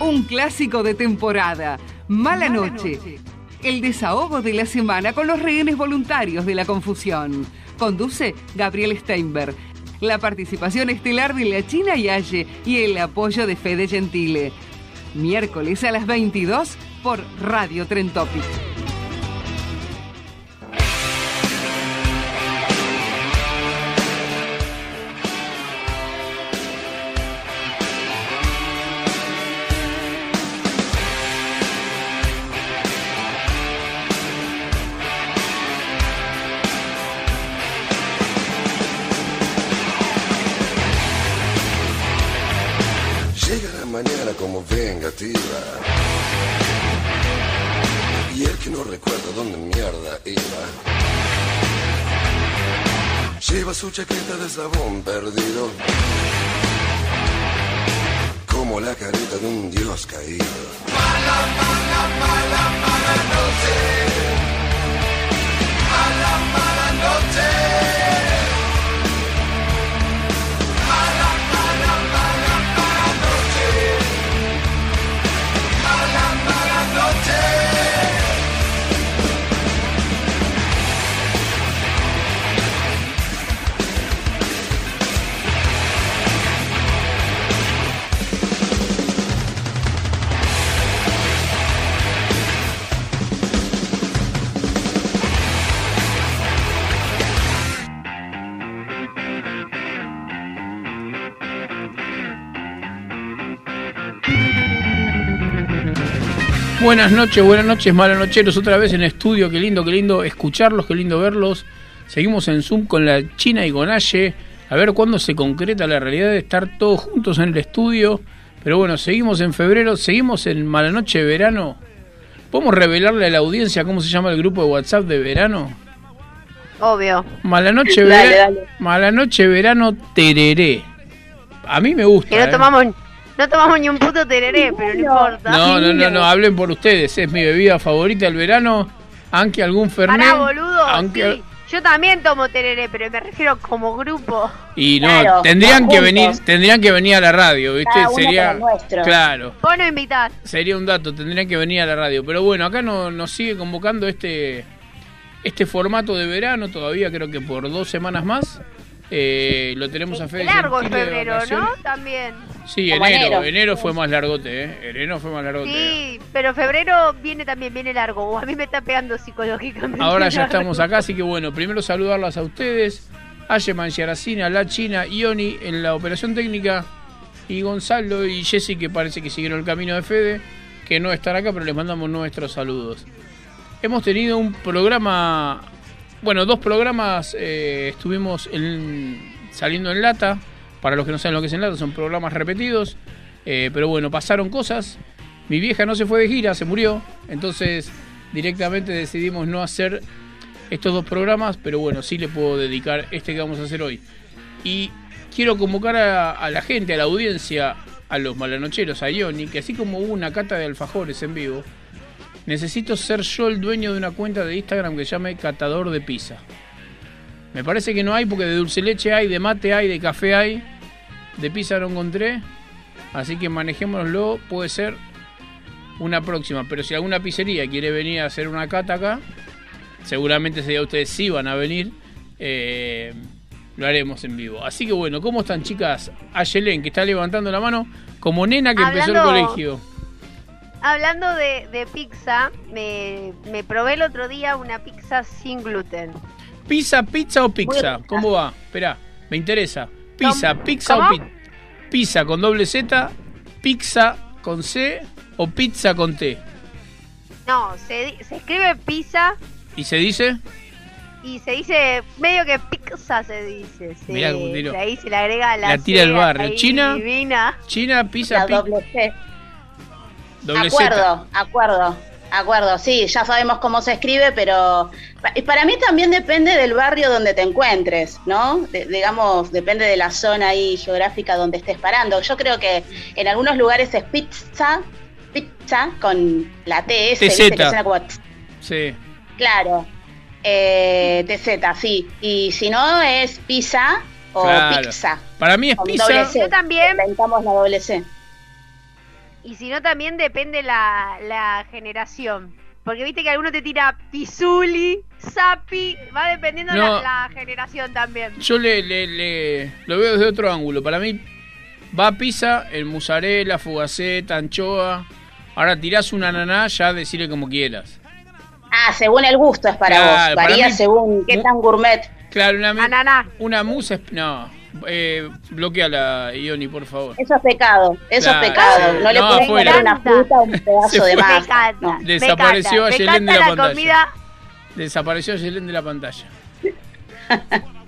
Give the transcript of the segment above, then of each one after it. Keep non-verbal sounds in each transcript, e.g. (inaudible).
Un clásico de temporada, Mala Noche. El desahogo de la semana con los rehenes voluntarios de la confusión. Conduce Gabriel Steinberg. La participación estelar de la China Yaye y el apoyo de Fede Gentile. Miércoles a las 22 por Radio Tren Buenas noches, buenas noches, malas nocheros, otra vez en estudio, qué lindo, qué lindo escucharlos, qué lindo verlos. Seguimos en Zoom con la China y con Aye, a ver cuándo se concreta la realidad de estar todos juntos en el estudio. Pero bueno, seguimos en febrero, seguimos en Mala Noche Verano. ¿Podemos revelarle a la audiencia cómo se llama el grupo de WhatsApp de verano? Obvio. Mala Noche, Dale, vera- dale. Mala Noche Verano Tereré. A mí me gusta. Que no ¿eh? tomamos, no tomamos ni un puto tereré, pero no importa. No, no, no, no, hablen por ustedes. Es mi bebida favorita del verano. Aunque algún Fernet. Pará, boludo. aunque- sí. Yo también tomo tereré, pero me refiero como grupo. Y no, Claro, tendrían que juntos. venir, tendrían que venir a la radio, ¿viste? Cada uno Sería el nuestro. claro, Vos no invitás. sería un dato, tendrían que venir a la radio. Pero bueno, acá no, nos sigue convocando este este formato de verano, todavía creo que por dos semanas más. Eh, lo tenemos a Fede Largo febrero. ¿no? También. Sí, Como enero, enero. enero fue más largote, ¿eh? Enero fue más largote. Sí, pero febrero viene también, viene largo. A mí me está pegando psicológicamente. Ahora (laughs) ya estamos acá, así que bueno, primero saludarlas a ustedes, a Yeman Yaracina, La China, Ioni en la operación técnica y Gonzalo y Jessy que parece que siguieron el camino de Fede, que no están acá, pero les mandamos nuestros saludos. Hemos tenido un programa, bueno, dos programas eh, estuvimos en- saliendo en lata, para los que no saben lo que es en lata, son programas repetidos, eh, pero bueno, pasaron cosas. Mi vieja no se fue de gira, se murió, entonces directamente decidimos no hacer estos dos programas, pero bueno, sí le puedo dedicar este que vamos a hacer hoy. Y quiero convocar a, a la gente, a la audiencia, a los malanocheros, a Ioni, que así como hubo una cata de alfajores en vivo, necesito ser yo el dueño de una cuenta de Instagram que llame Catador de Pizza. Me parece que no hay porque de dulce leche hay, de mate hay, de café hay, de pizza no encontré. Así que manejémoslo, puede ser una próxima. Pero si alguna pizzería quiere venir a hacer una cata acá, seguramente ese día ustedes sí van a venir. eh, lo haremos en vivo. Así que bueno, ¿cómo están chicas? Ayelen, que está levantando la mano, como nena que empezó el colegio. Hablando de, de pizza, me, me probé el otro día una pizza sin gluten. ¿Pizza, pizza o pizza? ¿Cómo va? Espera, me interesa. ¿Pizza, pizza o pizza? ¿Pizza con doble Z? ¿Pizza con C? ¿O pizza con T? No, se, di- se escribe pizza, ¿Y se dice? y se dice, medio que pizza se dice. Sí, Mirá cómo tiró. ahí se le agrega la La tira el barrio. China. Divina. China, pizza, La pi- doble C. doble Z. acuerdo, acuerdo, acuerdo. Sí, ya sabemos cómo se escribe, pero para mí también depende del barrio donde te encuentres, ¿no? De- digamos, depende de la zona ahí geográfica donde estés parando. Yo creo que en algunos lugares es pizza, pizza con la TS, TZ. ¿viste? que suena como tz, Sí. claro. Eh, TZ, sí. Y si no es pizza o Claro. pizza. Para mí es Con pizza. doble C. Yo también. Inventamos la doble C. Y si no, también depende la, la generación. Porque viste que alguno te tira Pizuli, Sapi, va dependiendo No. la, la generación también. Yo le, le- le- lo veo desde otro ángulo. Para mí va pizza, el mozzarella, fugaceta, anchoa. Ahora tirás una ananá, ya decirle como quieras. Ah, según el gusto es para Claro, vos. para Varía mí- según qué tan gourmet. Claro, una, Ananá. una mousse es... No, eh, bloqueala, Ioni, por favor. Eso es pecado. Eso Claro, es pecado. sí. No le No, puedes poner una fruta o un pedazo de masa. No. Desapareció. Ayelén Me de la pantalla. comida. Desapareció Yelén de la pantalla. (laughs)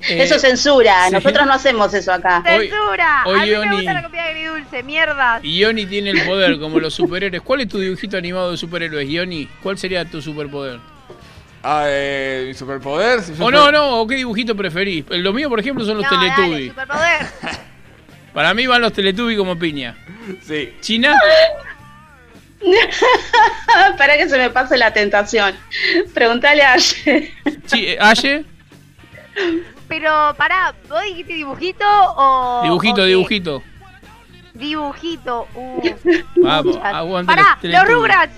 Eso Eh, es censura. sí. Nosotros no hacemos eso acá. Hoy- ¡Censura! hoy a mí Oni- me gusta la comida agridulce, mierda. Ioni tiene el poder, como los superhéroes. ¿Cuál es tu dibujito animado de superhéroes, Ioni? ¿Cuál sería tu superpoder? Ah, eh, mi superpoder. si O no, no, o qué dibujito preferís. Lo mío, por ejemplo, son los no, dale, Teletubbies. superpoder. (laughs) Para mí van los Teletubbies como piña. Sí. ¿China? (laughs) Para que se me pase la tentación. Preguntale a Aye. Eh, ¿Aye? Pero, pará, ¿vos dijiste dibujito o...? Dibujito, o dibujito. Dibujito. Uh, Vamos, aguante Pará, los los. Rugrats.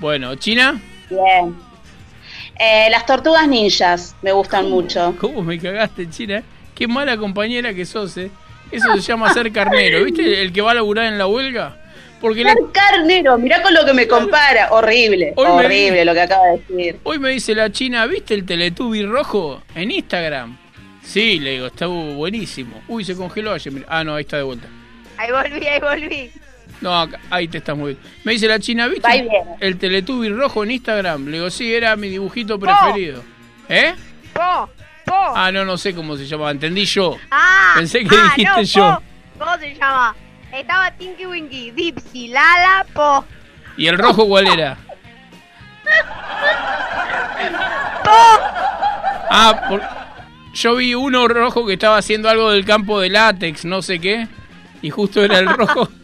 Bueno, ¿China? Bien. Eh, las tortugas ninjas me gustan mucho. ¿Cómo me cagaste, China? Qué mala compañera que sos, eh. Eso se llama ser carnero. ¿Viste el que va a laburar en la huelga? Porque la- Ser carnero, mirá con lo que me compara. Horrible, Hoy horrible lo que acaba de decir. hoy me dice la China, ¿viste el Teletubby rojo en Instagram? Sí, le digo, está buenísimo. Uy, se congeló ayer. Ah, no, ahí está de vuelta. Ahí volví, ahí volví. No, acá- ahí te estás muy bien. Me dice la China, ¿viste? Va y viene. El Teletubby rojo en Instagram. Le digo, sí, era mi dibujito preferido. ¿Eh? Po, po. Ah, no, no sé cómo se llamaba. Entendí yo. Ah, pensé que ah, dijiste no, yo. Po. ¿Cómo se llama? Estaba Tinky Winky, Dipsy, Lala, Po. ¿Y el rojo cuál era? (laughs) Ah, por- yo vi uno rojo que estaba haciendo algo del campo de látex, no sé qué. Y justo era el rojo. (laughs)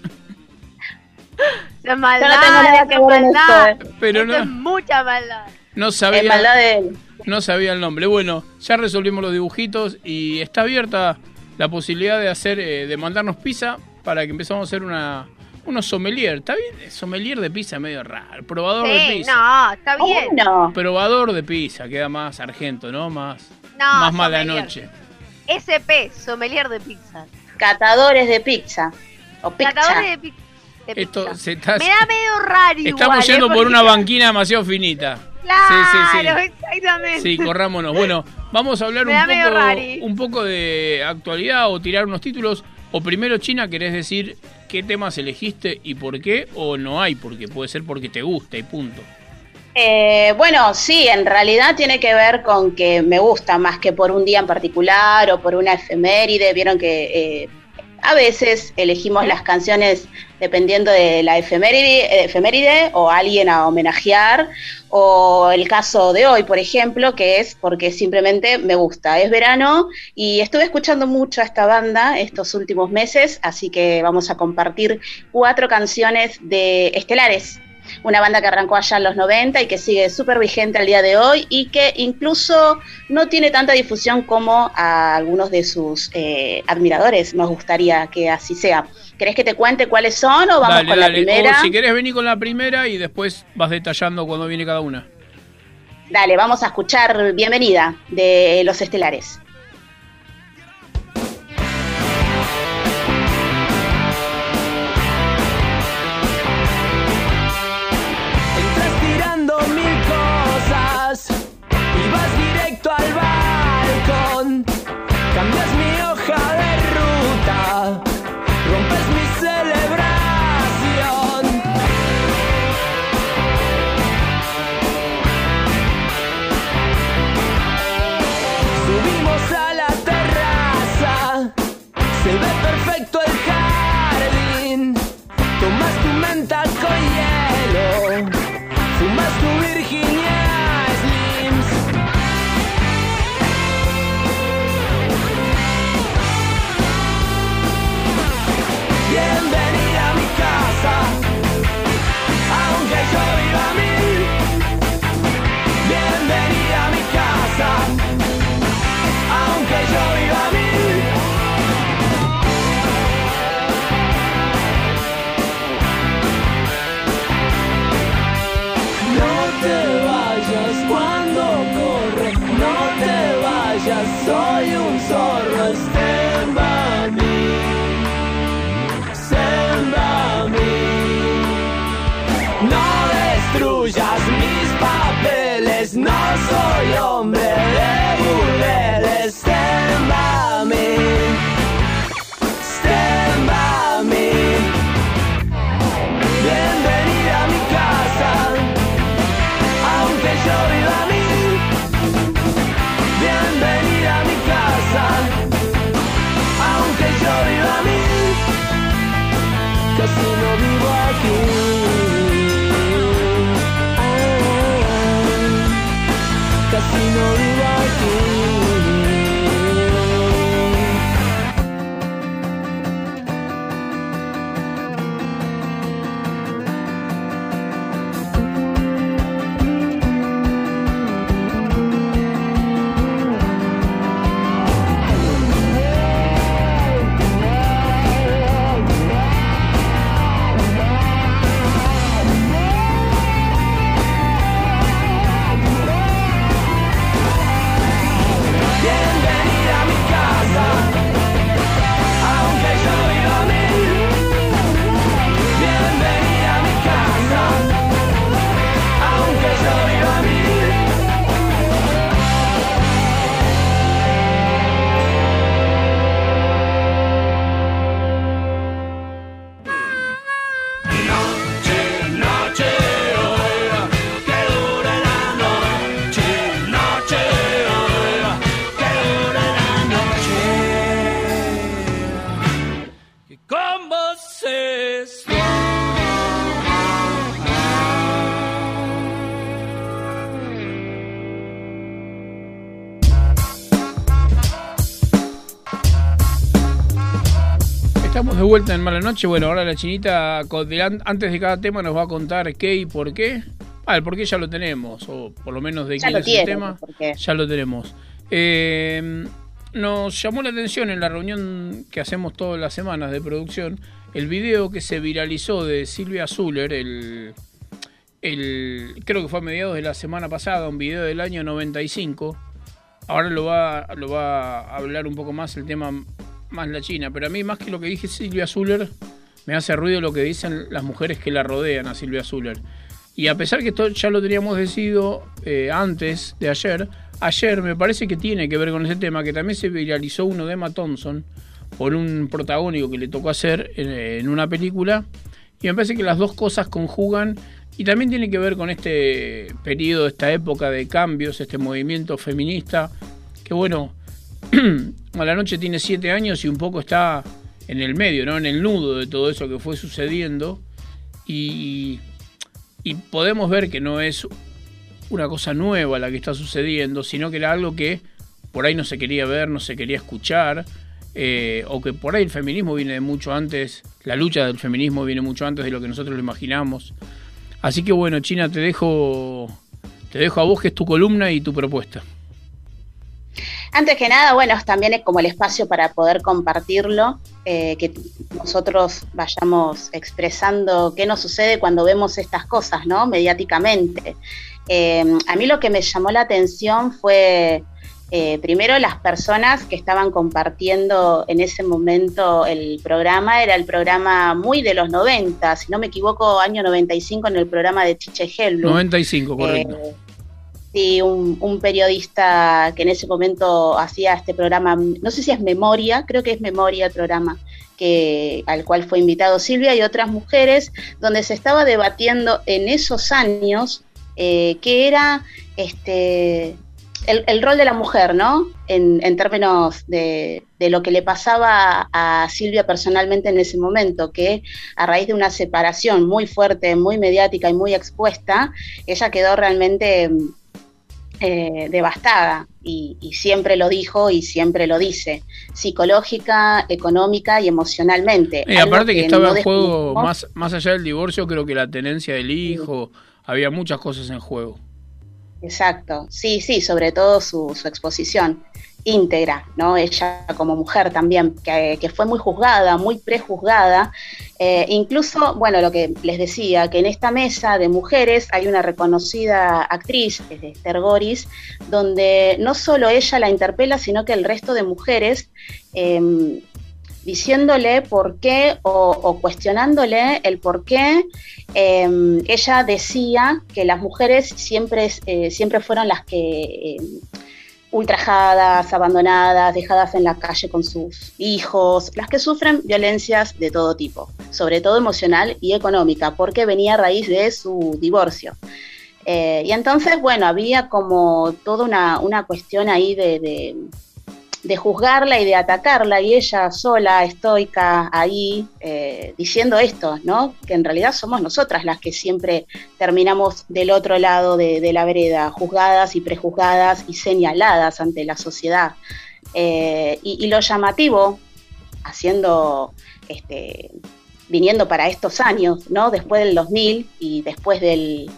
(laughs) La Yo maldad, no tengo nada que eh. Pero no, es mucha maldad. no Es sabía. maldad de él. No sabía el nombre. Bueno, ya resolvimos los dibujitos y está abierta la posibilidad de hacer, eh, de mandarnos pizza para que empezamos a hacer una, unos sommelier. ¿Está bien? Sommelier de pizza medio raro. Probador de pizza. no, está ¿Cómo bien. no? Probador de pizza, queda más argento, ¿no? Más, No, más mala noche. SP, sommelier de pizza. Catadores de pizza. O pizza. Catadores de pizza. Esto se está, Me da medio raro igual. estamos ¿eh? yendo por Porque- una banquina demasiado finita. Claro, sí, sí. exactamente. Sí, corrámonos. Bueno, vamos a hablar poco, un poco de actualidad o tirar unos títulos. O primero, China, ¿querés decir qué temas elegiste y por qué? O no hay porque puede ser porque te gusta y punto. Eh, bueno, sí, en realidad tiene que ver con que me gusta más que por un día en particular o por una efeméride. Vieron que eh, a veces elegimos las canciones dependiendo de la efeméride, o alguien a homenajear, o el caso de hoy, por ejemplo, que es porque simplemente me gusta. Es verano y estuve escuchando mucho a esta banda estos últimos meses, así que vamos a compartir cuatro canciones de Estelares una banda que arrancó allá en los 90 y que sigue súper vigente al día de hoy y que incluso no tiene tanta difusión como a algunos de sus eh, admiradores. Nos gustaría que así sea. ¿Querés que te cuente cuáles son o vamos dale, con dale. la primera? O si querés venir con la primera y después vas detallando cuando viene cada una. Dale, vamos a escuchar Bienvenida de Los Estelares. Casi no vivo aquí. Vuelta en Mala Noche. Bueno, ahora la chinita, antes de cada tema, nos va a contar qué y por qué. Ah, el por qué ya lo tenemos, o por lo menos de Ya quién es el tema. Ya lo tenemos. Eh, nos llamó la atención en la reunión que hacemos todas las semanas de producción el video que se viralizó de Silvia Zuller, el, el, creo que fue a mediados de la semana pasada, un video del año 95. Ahora lo va, lo va a hablar un poco más el tema más la China, pero a mí más que lo que dije Silvia Zuller, me hace ruido lo que dicen las mujeres que la rodean a Silvia Zuller. Y a pesar que esto ya lo teníamos decidido eh, antes de ayer, ayer me parece que tiene que ver con ese tema, que también se viralizó uno de Emma Thompson por un protagónico que le tocó hacer en, en una película. Y me parece que las dos cosas conjugan y también tiene que ver con este periodo, esta época de cambios, este movimiento feminista, que bueno, (clears throat) a la noche tiene siete años y un poco está en el medio, ¿no? En el nudo de todo eso que fue sucediendo. Y, podemos ver que no es una cosa nueva la que está sucediendo, sino que era algo que por ahí no se quería ver, no se quería escuchar, eh, o que por ahí el feminismo viene de mucho antes, la lucha del feminismo viene mucho antes de lo que nosotros lo imaginamos. Así que bueno, China, te dejo, te dejo a vos que es tu columna y tu propuesta. Antes que nada, bueno, también es como el espacio para poder compartirlo, eh, que nosotros vayamos expresando qué nos sucede cuando vemos estas cosas, ¿no? Mediáticamente. Eh, a mí lo que me llamó la atención fue, eh, primero, las personas que estaban compartiendo en ese momento el programa, era el programa muy de los 90, si no me equivoco, año 95 en el programa de Chiche Hellu. 95, correcto. Sí, un, periodista que en ese momento hacía este programa, no sé si es Memoria, creo que es Memoria el programa, que, al cual fue invitado Silvia y otras mujeres, donde se estaba debatiendo en esos años eh, qué era este el, el rol de la mujer, ¿no? En, en términos de, de lo que le pasaba a Silvia personalmente en ese momento, que a raíz de una separación muy fuerte, muy mediática y muy expuesta, ella quedó realmente eh, devastada y, y siempre lo dijo y siempre lo dice, psicológica, económica y emocionalmente. Y aparte que estaba no en juego, más, más allá del divorcio, creo que la tenencia del hijo, había muchas cosas en juego. Exacto, sí, sí, sobre todo su, su exposición íntegra, ¿no? Ella como mujer también, que, que fue muy juzgada, muy prejuzgada. Eh, incluso, bueno, lo que les decía, que en esta mesa de mujeres hay una reconocida actriz, es Esther Goris, donde no solo ella la interpela, sino que el resto de mujeres eh, diciéndole por qué o, cuestionándole el por qué eh, ella decía que las mujeres siempre, eh, siempre fueron las que eh, ultrajadas, abandonadas, dejadas en la calle con sus hijos, las que sufren violencias de todo tipo, sobre todo emocional y económica, porque venía a raíz de su divorcio. Eh, y entonces, bueno, había como toda una, una cuestión ahí de, de, de juzgarla y de atacarla, y ella sola, estoica, ahí, eh, diciendo esto, ¿no? Que en realidad somos nosotras las que siempre terminamos del otro lado de, la vereda, juzgadas y prejuzgadas y señaladas ante la sociedad. Eh, y, y lo llamativo, haciendo, este, viniendo para estos años, ¿no? Después del 2000 y después del,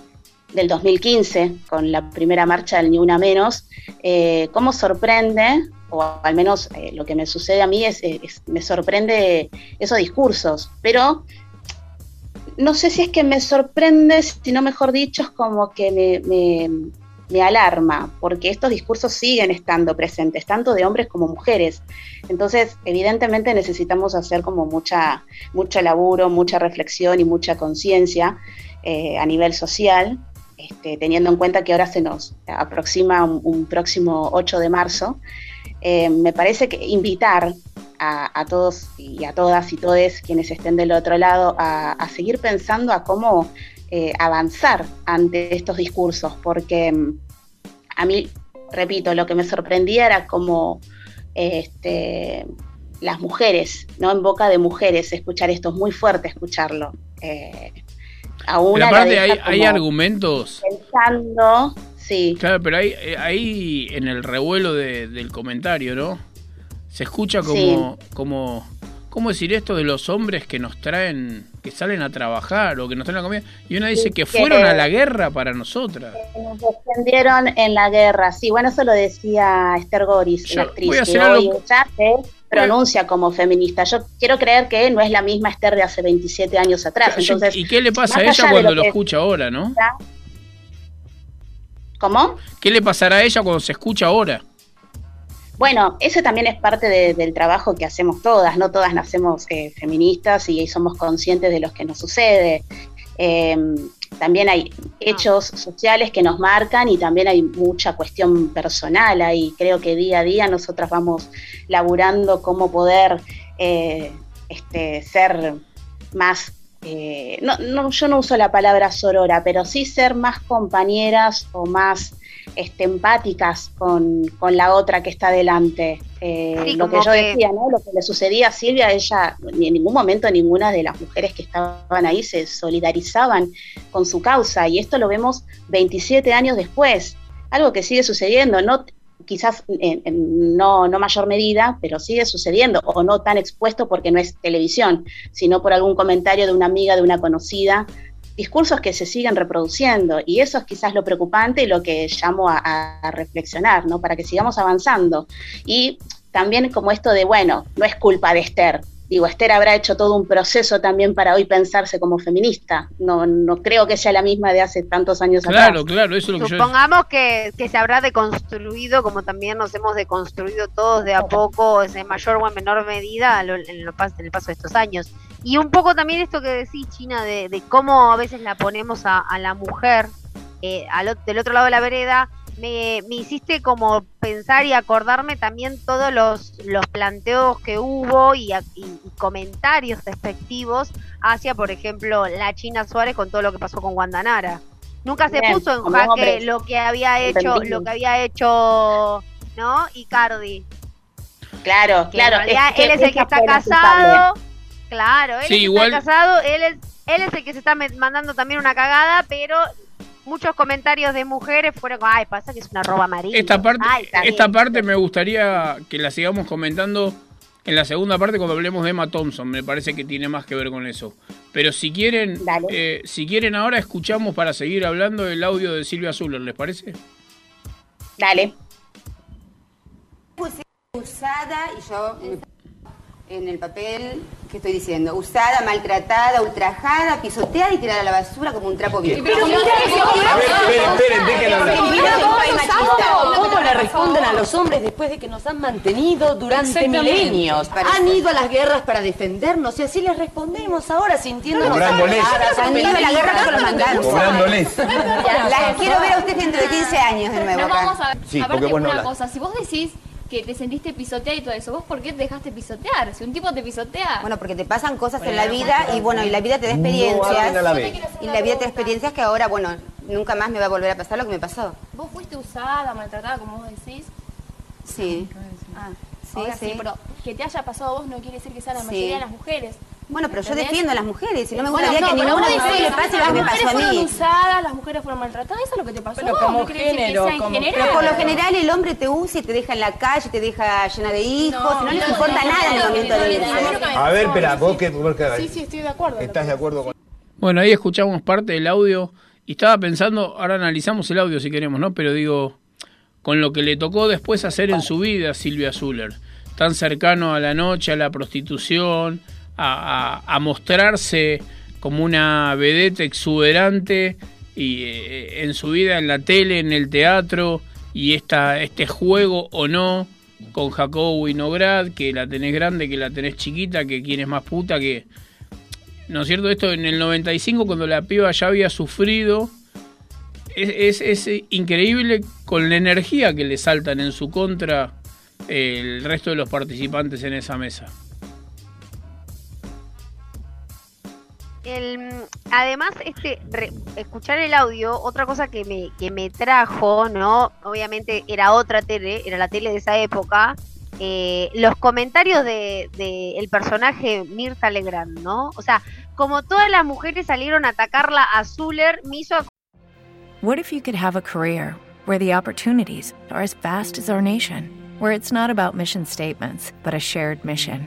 del 2015, con la primera marcha del Ni Una Menos, eh, cómo sorprende, o al menos eh, lo que me sucede a mí es, es, me sorprende esos discursos, pero no sé si es que me sorprende, sino mejor dicho, es como que me, me, me alarma, porque estos discursos siguen estando presentes, tanto de hombres como mujeres. Entonces, evidentemente necesitamos hacer como mucha, mucho laburo, mucha reflexión y mucha conciencia eh, a nivel social, este, teniendo en cuenta que ahora se nos aproxima un, próximo 8 de marzo. Eh, me parece que invitar a, todos y a todas y todes quienes estén del otro lado a, seguir pensando a cómo eh, avanzar ante estos discursos, porque mm, a mí, repito, lo que me sorprendía era como este, las mujeres, ¿no? En boca de mujeres, escuchar esto, es muy fuerte escucharlo. Eh, a una pero aparte hay, hay argumentos. Pensando, sí. Claro, pero hay, ahí en el revuelo de, del comentario, ¿no? Se escucha como, sí. como, ¿cómo decir esto de los hombres que nos traen, que salen a trabajar o que nos traen la comida? Y una dice que, que fueron a la guerra para nosotras. Que nos defendieron en la guerra, sí, bueno, eso lo decía Esther Goris, Yo la actriz, voy a que hacer hoy algo- se pronuncia como feminista. Yo quiero creer que no es la misma Esther de hace 27 años atrás. Entonces, ¿Y qué le pasa a ella cuando lo escucha ahora, no? ¿Cómo? ¿Qué le pasará a ella cuando se escucha ahora? Bueno, ese también es parte de- del trabajo que hacemos todas, no todas nacemos eh, feministas y somos conscientes de lo que nos sucede. Eh, también hay hechos sociales que nos marcan y también hay mucha cuestión personal ahí. Creo que día a día nosotras vamos laburando cómo poder eh, este, ser más, eh, no, no, yo no uso la palabra sorora, pero sí ser más compañeras o más este, empáticas con, con la otra que está delante. Eh, Sí, lo que yo que- decía, ¿no? Lo que le sucedía a Silvia, ella, ni en ningún momento ninguna de las mujeres que estaban ahí se solidarizaban con su causa, y esto lo vemos 27 años después, algo que sigue sucediendo, no quizás en, en no, no mayor medida, pero sigue sucediendo, o no tan expuesto porque no es televisión, sino por algún comentario de una amiga, de una conocida, discursos que se siguen reproduciendo y eso es quizás lo preocupante y lo que llamo a, a reflexionar, ¿no? Para que sigamos avanzando. Y también como esto de, bueno, no es culpa de Esther. Digo, Esther habrá hecho todo un proceso también para hoy pensarse como feminista. No, no creo que sea la misma de hace tantos años Claro, atrás. claro, eso es lo que yo... Supongamos que, que se habrá deconstruido, como también nos hemos deconstruido todos de a poco, en mayor o en menor medida, a lo- en, lo en el paso de estos años. Y un poco también esto que decís, China, de, de cómo a veces la ponemos a, a la mujer eh, al del otro lado de la vereda, me, me hiciste como pensar y acordarme también todos los, los planteos que hubo y, a- y- y comentarios despectivos hacia, por ejemplo, la China Suárez con todo lo que pasó con Guandanara. Nunca se Bien, puso en jaque hombres. lo que había hecho, Entendí. lo que había hecho, ¿no? Icardi. Claro, Que claro. en realidad que él es el que está casado. Claro, él Sí, es el que igual- está casado, él es, él es el que se está mandando también una cagada, pero muchos comentarios de mujeres fueron como, ay, pasa que es una roba amarilla. Esta parte, Ay, esta parte me gustaría que la sigamos comentando en la segunda parte cuando hablemos de Emma Thompson. Me parece que tiene más que ver con eso. Pero si quieren, eh, si quieren ahora escuchamos para seguir hablando el audio de Silvia Zuller, ¿les parece? Dale. Usada y yo en el papel, ¿qué estoy diciendo? Usada, maltratada, ultrajada, pisoteada y tirada a la basura como un trapo viejo. A ver, esperen, esperen, déjenlo. ¿Cómo le responden a los hombres después de que nos han mantenido durante milenios? Parece- Han ido a las guerras para defendernos y así les respondemos ahora sintiéndonos Cobrándoles. Han ido a la guerra porque los mandaron. Cobrándoles. La quiero ver a usted dentro de 15 años de nuevo Pero vamos acá. Sí, aparte, porque vos no una cosa, si vos decís que te sentiste pisoteada y todo eso, ¿vos por qué te dejaste pisotear? Si un tipo te pisotea. Bueno, porque te pasan cosas en la vida y bueno, y la vida te da experiencias. la vez. y la vida te da experiencias que ahora, bueno, nunca más me va a volver a pasar lo que me pasó. Vos fuiste usada, maltratada, como vos decís. Sí. Ah, Sí, ahora sí. pero que te haya pasado a vos no quiere decir que sea la Sí. mayoría de las mujeres. Bueno, pero yo defiendo a las mujeres y no me Bueno, gustaría que ninguna mujer le pase lo que las me mujeres pasó a fueron mí. usadas, las mujeres fueron maltratadas, eso es lo que te pasó. Pero como no género, como- general. Pero por lo general el hombre te usa y te deja en la calle, te deja llena de hijos, y no, les importa nada en el momento de irse. A ver, espera, vos que vos que- Sí, sí, estoy de acuerdo. ¿Estás de acuerdo con Bueno, ahí escuchamos parte del audio y estaba pensando, ahora analizamos el audio si queremos, ¿no? Pero digo, con lo que le tocó después hacer en su vida a Silvia Zuller, tan cercano a la noche, a la prostitución, a, mostrarse como una vedette exuberante y eh, en su vida en la tele, en el teatro y esta, este juego o no con Jacobo Winograd, que la tenés grande, que la tenés chiquita, que quién es más puta, que ¿no es cierto? Esto en el 95, cuando la piba ya había sufrido, es, es- es increíble con la energía que le saltan en su contra eh, el resto de los participantes en esa mesa. El, además, este re- escuchar el audio, otra cosa que me, que me trajo, ¿no? Obviamente era otra tele, era la tele de esa época. eh, los comentarios de, el personaje Mirta Legrand, ¿no? O sea, como todas las mujeres salieron a atacarla a Zuller, me hizo What if you could have a career where the opportunities are as vast as our nation, where it's not about mission statements, but a shared mission?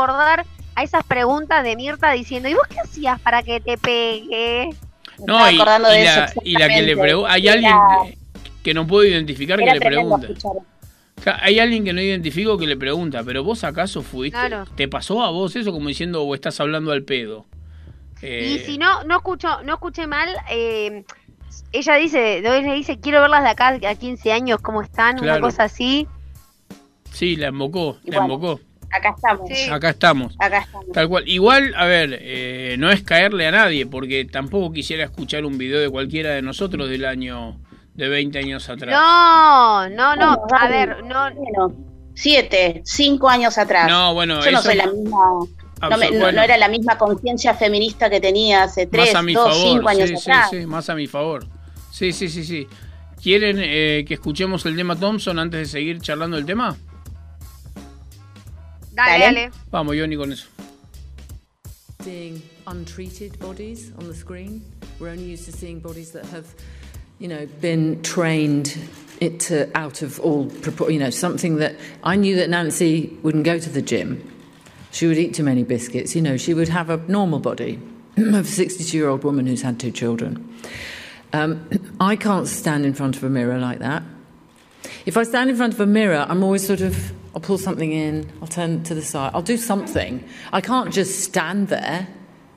Acordar a esas preguntas de Mirta diciendo, ¿y vos qué hacías para que te pegue? No, y, acordando de y la, eso, y la que le pregunta, hay alguien que, que no puedo identificar que le pregunta. Hay alguien que no identifico que le pregunta, pero vos acaso fuiste, Claro. ¿te pasó a vos eso como diciendo o estás hablando al pedo? Y Eh, si no, no escucho, no escuché mal, eh, ella dice, ella dice, quiero verlas de acá a 15 años, cómo están, Claro. una cosa así. Sí, la embocó, Y la bueno. embocó. Acá estamos. Sí. Acá estamos. Acá estamos. Tal cual. Igual, a ver, eh, no es caerle a nadie, porque tampoco quisiera escuchar un video de cualquiera de nosotros del año de 20 años atrás. No, no, no, a ver, no, Bueno, siete, cinco años atrás. No, bueno, Yo no eso- soy la misma. No, me- Absor- no- bueno. no era la misma conciencia feminista que tenía hace tres, más a mi dos, favor, cinco años sí, atrás. sí, sí, más a mi favor. Sí, sí, sí, sí. ¿Quieren eh, que escuchemos el tema Thompson antes de seguir charlando el tema? Dale, Dale. dale. Vamos, Johnny, con eso. seeing untreated bodies on the screen. We're only used to seeing bodies that have, you know, been trained it to out of all propor- you know, something that I knew that Nancy wouldn't go to the gym. She would eat too many biscuits. You know, she would have a normal body (clears throat) of a 62-year-old woman who's had two children. Um, I can't stand in front of a mirror like that. If I stand in front of a mirror, I'm always sort of I'll pull something in, I'll turn to the side, I'll do something. I can't just stand there.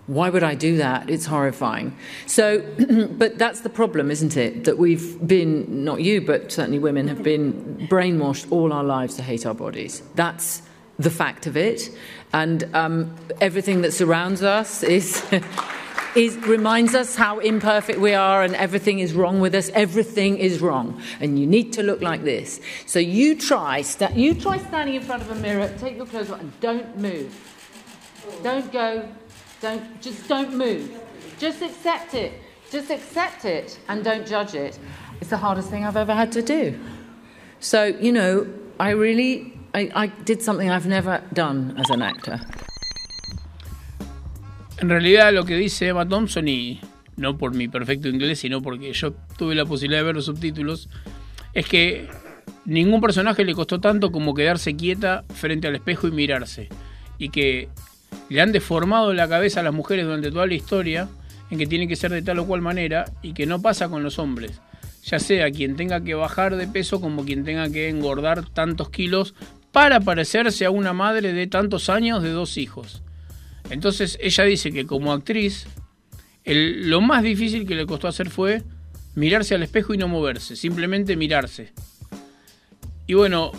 Why would I do that? It's horrifying. So, (clears throat) but that's the problem, isn't it? That we've been, not you, but certainly women, have been brainwashed all our lives to hate our bodies. That's the fact of it. And um, everything that surrounds us is. (laughs) Is, reminds us how imperfect we are and everything is wrong with us. Everything is wrong, and you need to look like this. So you try, sta- you try standing in front of a mirror. Take your clothes off and don't move. Don't go. Don't just don't move. Just accept it. Just accept it and don't judge it. It's the hardest thing I've ever had to do. So you know, I really I, I did something I've never done as an actor. En realidad lo que dice Emma Thompson, y no por mi perfecto inglés, sino porque yo tuve la posibilidad de ver los subtítulos, es que ningún personaje le costó tanto como quedarse quieta frente al espejo y mirarse. Y que le han deformado la cabeza a las mujeres durante toda la historia en que tienen que ser de tal o cual manera y que no pasa con los hombres. Ya sea quien tenga que bajar de peso como quien tenga que engordar tantos kilos para parecerse a una madre de tantos años de dos hijos. Entonces ella dice que como actriz, el- lo más difícil que le costó hacer fue mirarse al espejo y no moverse, simplemente mirarse. Y bueno,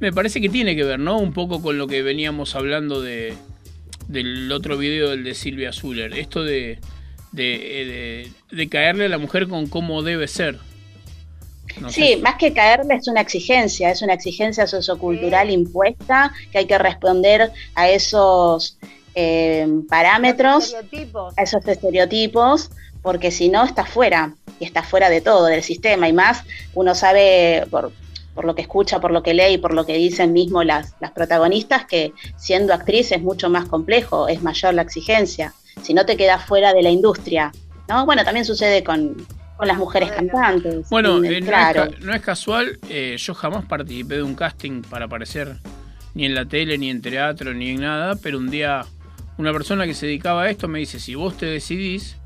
me parece que tiene que ver, ¿no? Un poco con lo que veníamos hablando de, del otro video, del de Silvia Zuller. Esto de, de, de- de caerle a la mujer con cómo debe ser. No sí, sé. más que caerle es una exigencia, es una exigencia sociocultural impuesta que hay que responder a esos eh, parámetros, Estereotipos. a esos estereotipos, porque si no está fuera, y está fuera de todo, del sistema, y más uno sabe por, por lo que escucha, por lo que lee y por lo que dicen mismo las, las protagonistas, que siendo actriz es mucho más complejo, es mayor la exigencia, si no te quedas fuera de la industria, ¿no? Bueno, también sucede con, con las mujeres cantantes. Bueno, eh, no, claro. es, no es casual, eh, yo jamás participé de un casting para aparecer ni en la tele, ni en teatro, ni en nada, pero un día una persona que se dedicaba a esto me dice, si vos te decidís,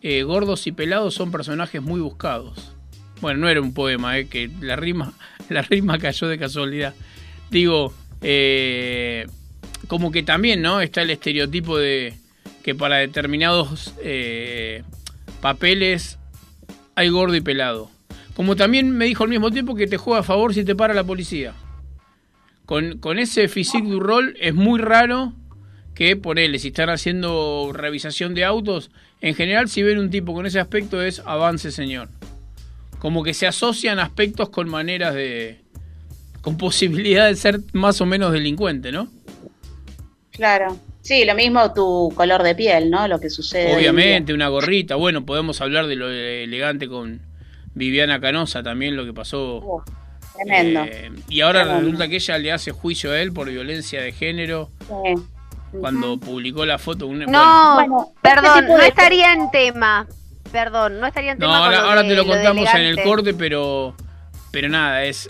eh, gordos y pelados son personajes muy buscados. Bueno, no era un poema, eh, que la rima, (laughs) la rima cayó de casualidad. Digo, eh, como que también, ¿no? Está el estereotipo de que para determinados papeles hay gordo y pelado. Como también me dijo al mismo tiempo que te juega a favor si te para la policía. Con, con ese physique du rol es muy raro que, ponele, si están haciendo revisación de autos, en general si ven un tipo con ese aspecto es avance señor. Como que se asocian aspectos con maneras de... con posibilidad de ser más o menos delincuente, ¿no? Claro. Sí, lo mismo tu color de piel, ¿no? Lo que sucede. Obviamente, una gorrita. Bueno, podemos hablar de lo elegante con Viviana Canosa también, lo que pasó. Tremendo. Eh, y ahora Tremendo. resulta que ella le hace juicio a él por violencia de género Sí. Cuando publicó la foto. un- No, Bueno, perdón, este tipo no estaría en tema. Perdón, no estaría en No, tema. con ahora, lo ahora de- te lo contamos en el corte, pero pero nada, es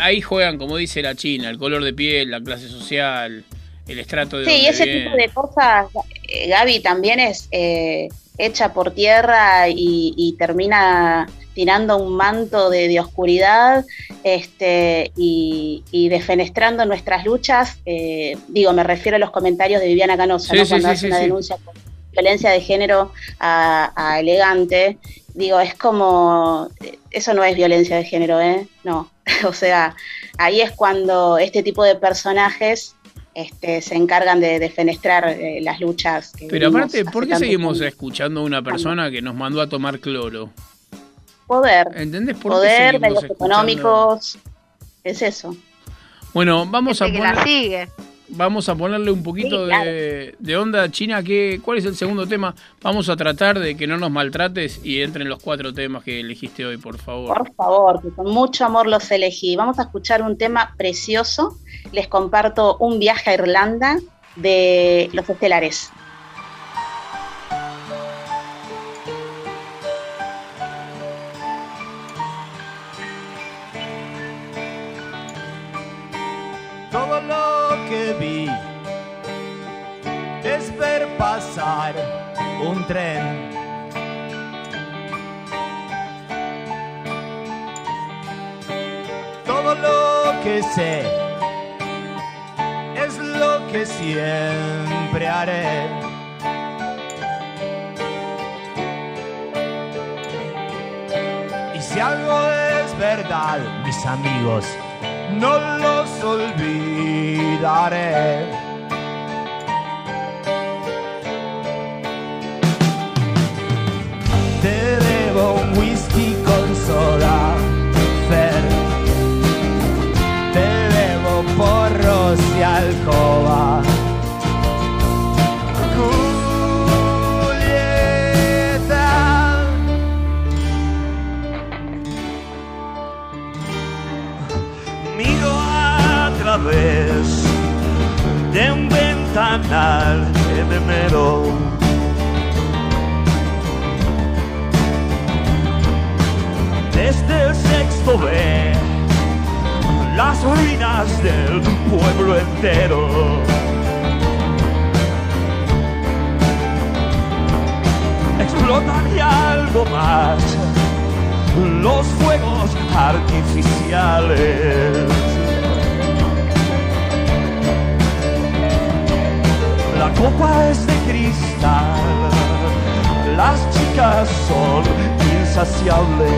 ahí juegan, como dice la China, el color de piel, la clase social, el estrato de Sí, y ese viene. tipo de cosas, eh, Gaby, también es eh, hecha por tierra y, y termina tirando un manto de, de oscuridad este, y, y defenestrando nuestras luchas. eh, digo, me refiero a los comentarios de Viviana Canosa, Sí, ¿no? sí, cuando sí, hace una denuncia por violencia de género a, a Elegante. Digo, es como, eso no es violencia de género, ¿eh? No. (laughs) o sea, ahí es cuando este tipo de personajes este, se encargan de defenestrar eh, las luchas. Que Pero aparte, ¿por qué seguimos escuchando a una persona que nos mandó a tomar cloro? Poder. ¿Entendés por qué Poder, medios escuchando? económicos. Es eso. Bueno, vamos a que la poner, sigue. vamos a ponerle un poquito Sí, claro. de, de onda china. ¿qué, ¿Cuál es el segundo tema? Vamos a tratar de que no nos maltrates y entren los cuatro temas que elegiste hoy, por favor. Por favor, que con mucho amor los elegí. Vamos a escuchar un tema precioso. Les comparto un viaje a Irlanda de los estelares. Que vi es ver pasar un tren. Todo lo que sé, es lo que siempre haré. Y si algo es verdad, mis amigos, no los olvidaré. Te debo un whisky con soda, Fer. Te debo porros y alcoba. Ventanal que me mero. Desde el sexto B, las ruinas del pueblo entero. Explotan y algo más los fuegos artificiales. La copa es de cristal, las chicas son insaciables.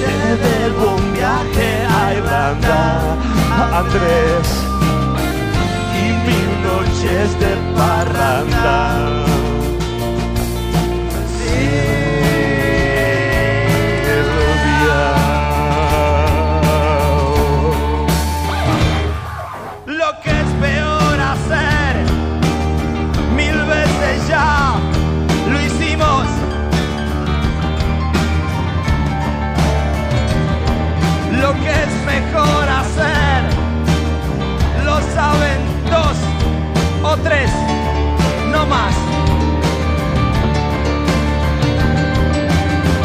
Te debo un viaje a Irlanda, Andrés, y mil noches de parranda. Tres, no más.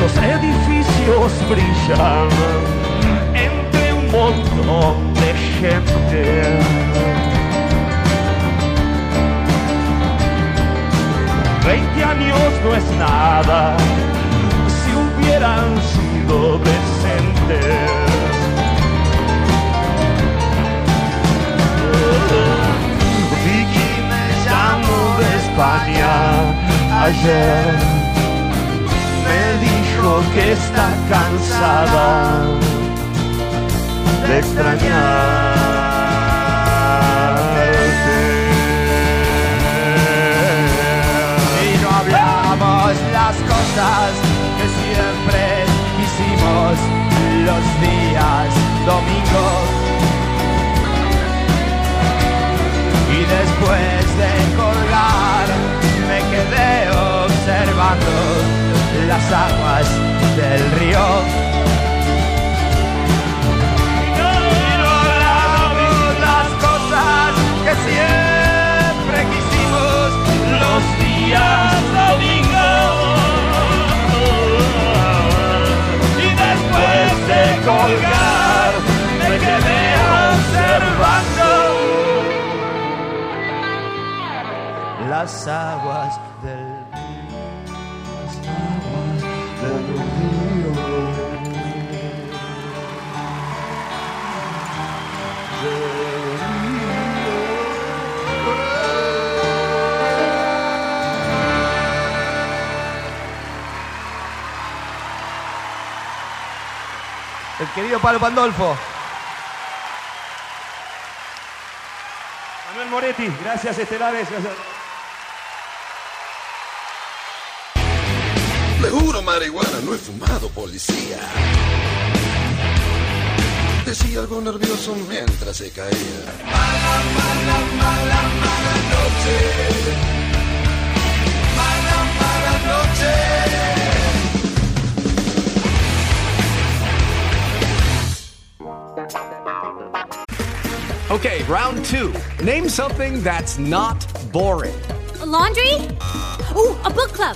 Los edificios brillan entre un montón de gente. Veinte años no es nada si hubieran sido decentes. Ayer me dijo que está cansada de extrañarte. Y no hablamos las cosas que siempre hicimos los días domingos. Y después de observando las aguas del río. No hablamos las cosas que siempre quisimos los días domingos. Y después de colgar me quedé observando las aguas El querido Pablo Pandolfo. Manuel Moretti, gracias Estelares. gracias. Le juro, marihuana, no he fumado, policía. Decía algo nervioso mientras se caía. Mala, mala, mala, mala noche. Mala, mala noche. Okay, round two. Name something that's not boring. A laundry? Ooh, a book club.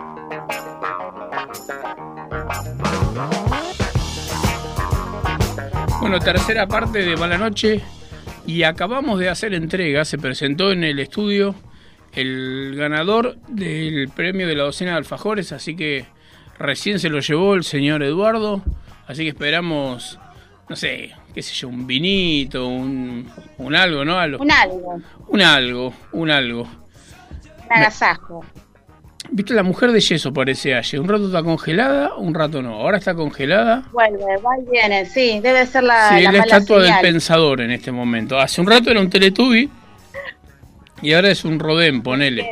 Bueno, tercera parte de Mala Noche y acabamos de hacer entrega, se presentó en el estudio el ganador del premio de la docena de alfajores, así que recién se lo llevó el señor Eduardo, así que esperamos, no sé, qué sé yo, un vinito, un, un algo, ¿no? Algo. Un algo, Un algo, un algo. un agasajo. Viste, la mujer de yeso parece ayer. Un rato está congelada, un rato no. Ahora está congelada. Vuelve, va y viene, sí, debe ser la, Sí, la es la mala estatua del pensador en este momento. Hace un rato era un Teletubby y ahora es un Rodén, ponele.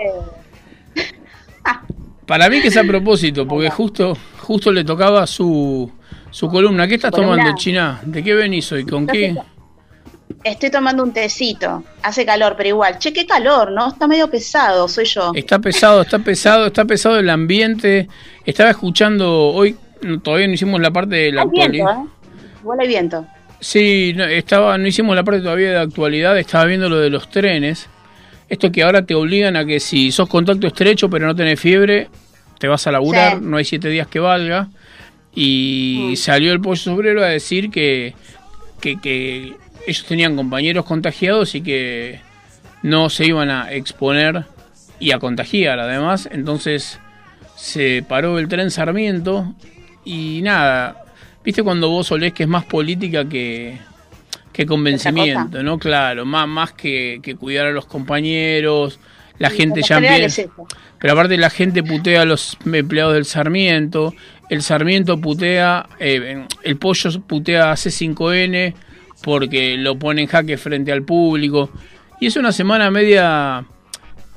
(laughs) Para mí que es a propósito, porque justo justo le tocaba su, su columna. ¿Qué estás tomando, China? ¿De qué venís hoy? ¿Con qué? Estoy tomando un tecito, hace calor, pero igual. Che, qué calor, ¿no? Está medio pesado, soy yo. Está pesado, está pesado, está pesado el ambiente. Estaba escuchando hoy, todavía no hicimos la parte de la Hay viento, actualidad. ¿eh? Viento. Sí, no, estaba, no hicimos la parte todavía de actualidad, estaba viendo lo de los trenes. Esto que ahora te obligan a que si sos contacto estrecho pero no tenés fiebre, te vas a laburar, Sí. no hay siete días que valga. Y salió el pollo obrero a decir que, que, que ellos tenían compañeros contagiados y que no se iban a exponer y a contagiar además. Entonces se paró el tren Sarmiento y nada, viste cuando vos olés que es más política que, que convencimiento, ¿no? Claro, más, más que, que cuidar a los compañeros, la Sí, gente ya empieza... es. Pero aparte la gente putea a los empleados del Sarmiento, el Sarmiento putea, eh, el pollo putea a C5N porque lo pone en jaque frente al público. Y es una semana media,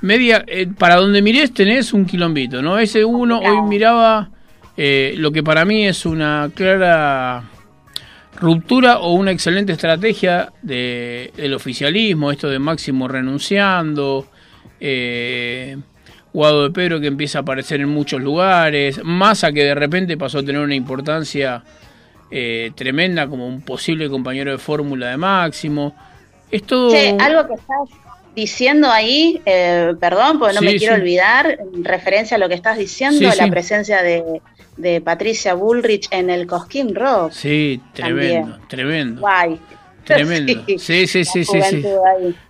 media, eh, para donde mires tenés un quilombito, ¿no? Ese uno hoy miraba eh, lo que para mí es una clara ruptura o una excelente estrategia de, del oficialismo, esto de Máximo renunciando, eh, Guado de Pedro que empieza a aparecer en muchos lugares, Massa que de repente pasó a tener una importancia eh, tremenda como un posible compañero de fórmula de Máximo. Es todo... Che, algo que estás diciendo ahí, eh, perdón, porque no Sí, me quiero sí. olvidar, en referencia a lo que estás diciendo, Sí, la presencia de, de Patricia Bullrich en el Cosquín Rock. Sí, tremendo, También. tremendo. Guay. Tremendo. (laughs) Sí, sí, sí, sí.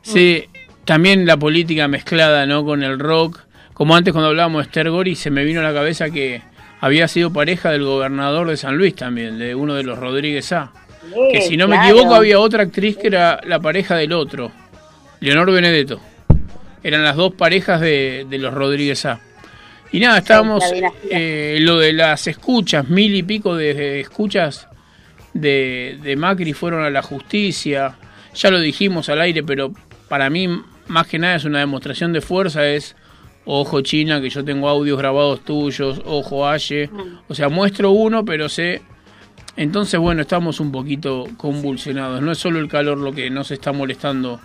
Sí, también la política mezclada, ¿no? Con el rock. Como antes cuando hablábamos de Esther Gori, se me vino a la cabeza que había sido pareja del gobernador de San Luis también, de uno de los Rodríguez A. Que si no me equivoco había otra actriz que era la pareja del otro, Leonor Benedetto. Eran las dos parejas de, de los Rodríguez A. Y nada, estábamos eh, lo de las escuchas, mil y pico de, de escuchas de, de Macri fueron a la justicia. Ya lo dijimos al aire, pero para mí más que nada es una demostración de fuerza, es ojo China, que yo tengo audios grabados tuyos, ojo Aye. O sea, muestro uno, pero sé... Entonces, bueno, estamos un poquito convulsionados. No es solo el calor lo que nos está molestando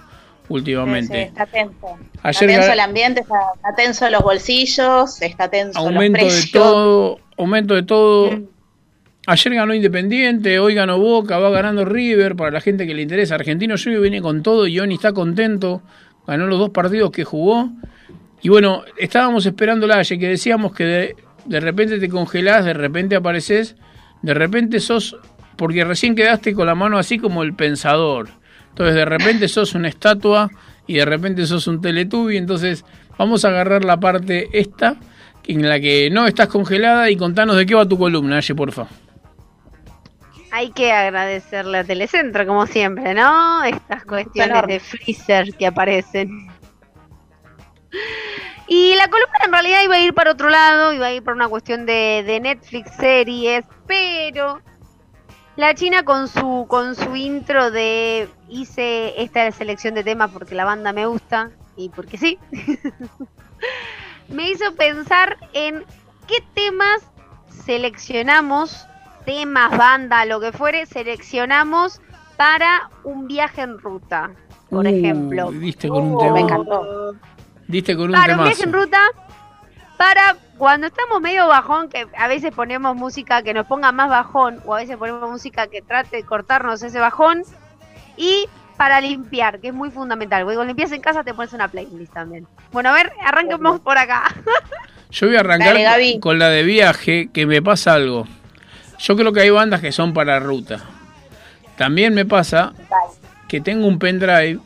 Sí, sí, últimamente. está tenso. Ayer está tenso el ambiente, está, está tenso los bolsillos, está tenso aumento los de precios. todo, aumento de todo. Ayer ganó Independiente, hoy ganó Boca, va ganando River, para la gente que le interesa. Argentino Junior viene con todo y Oni está contento, ganó los dos partidos que jugó. Y bueno, estábamos esperando la que decíamos que de, de repente te congelás, de repente apareces, de repente sos, porque recién quedaste con la mano así como el pensador. Entonces de repente sos una estatua y de repente sos un teletubi, entonces vamos a agarrar la parte esta en la que no estás congelada y contanos de qué va tu columna, Aye, porfa. Hay que agradecerle a Telecentro, como siempre, ¿no? Estas cuestiones de freezer que aparecen. Y la columna en realidad iba a ir para otro lado, iba a ir por una cuestión de, de Netflix series, pero la China con su con su intro de hice esta selección de temas porque la banda me gusta y porque sí, (laughs) me hizo pensar en qué temas seleccionamos, temas, banda, lo que fuere, seleccionamos para un viaje en ruta, por Uh, ejemplo. Diste con un Oh, tema. me encantó. Diste con un Para un viaje temazo. en ruta, para cuando estamos medio bajón, que a veces ponemos música que nos ponga más bajón, o a veces ponemos música que trate de cortarnos ese bajón, y para limpiar, que es muy fundamental. Cuando limpias en casa te pones una playlist también. Bueno, a ver, arranquemos por acá. (laughs) Yo voy a arrancar Dale, con la de viaje, que me pasa algo. Yo creo que hay bandas que son para ruta. También me pasa que tengo un pendrive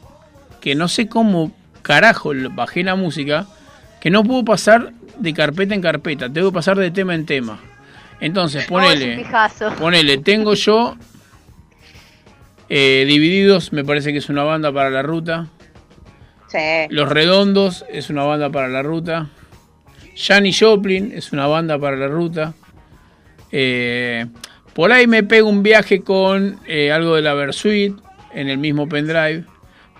que no sé cómo carajo bajé la música, que no puedo pasar de carpeta en carpeta, tengo que pasar de tema en tema. Entonces, ponele, ponele, tengo yo eh, Divididos, me parece que es una banda para la ruta. Sí. Los Redondos es una banda para la ruta. Janis Joplin es una banda para la ruta. Eh, por ahí me pego un viaje con eh, algo de la Versuit en el mismo pendrive.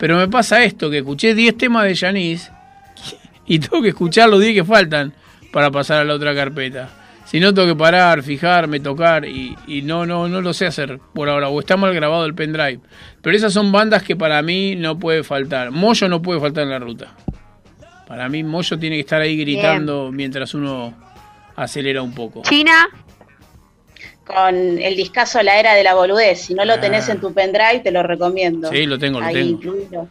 Pero me pasa esto, que escuché 10 temas de Janis y tengo que escuchar los 10 que faltan para pasar a la otra carpeta. Si no, tengo que parar, fijarme, tocar y, y no, no, no lo sé hacer por ahora. O está mal grabado el pendrive. Pero esas son bandas que para mí no puede faltar. Moyo no puede faltar en la ruta. Para mí Moyo tiene que estar ahí gritando mientras uno acelera un poco. China, Con el discazo La Era de la Boludez. Si no lo tenés Ah. en tu pendrive, te lo recomiendo. Sí, lo tengo, lo Ahí, tengo. incluido.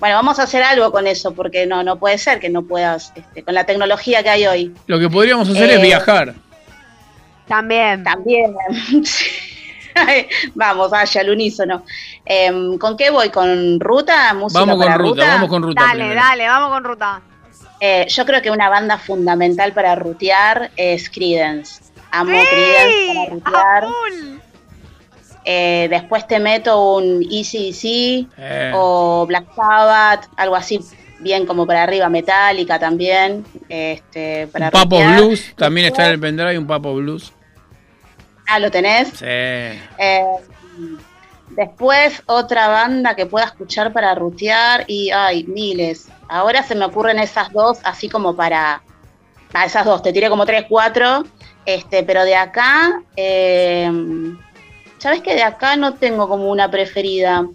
Bueno, vamos a hacer algo con eso, porque no, no puede ser que no puedas, este, con la tecnología que hay hoy. Lo que podríamos hacer Eh, es viajar. también. También. (laughs) vamos, vaya, al unísono. Em, ¿Con qué voy? ¿Con ruta? ¿Música Vamos con para ruta, vamos con ruta dale, primero. dale, vamos con ruta. Eh, yo creo que una banda fundamental para rutear es Creedence. Amo Creedence para rutear. Eh, después te meto un Easy Easy Eh. o Black Sabbath, algo así bien como para arriba, Metallica también. Este, para Un Papo. Blues, también está en el pendrive un Papo Blues. Ah, ¿lo tenés? Sí. Eh, después otra banda que pueda escuchar para rutear y hay miles. Ahora se me ocurren esas dos así como para... Ah, esas dos, te tiré como tres, cuatro. Este, pero de acá, eh, ¿sabes que de acá no tengo como una preferida?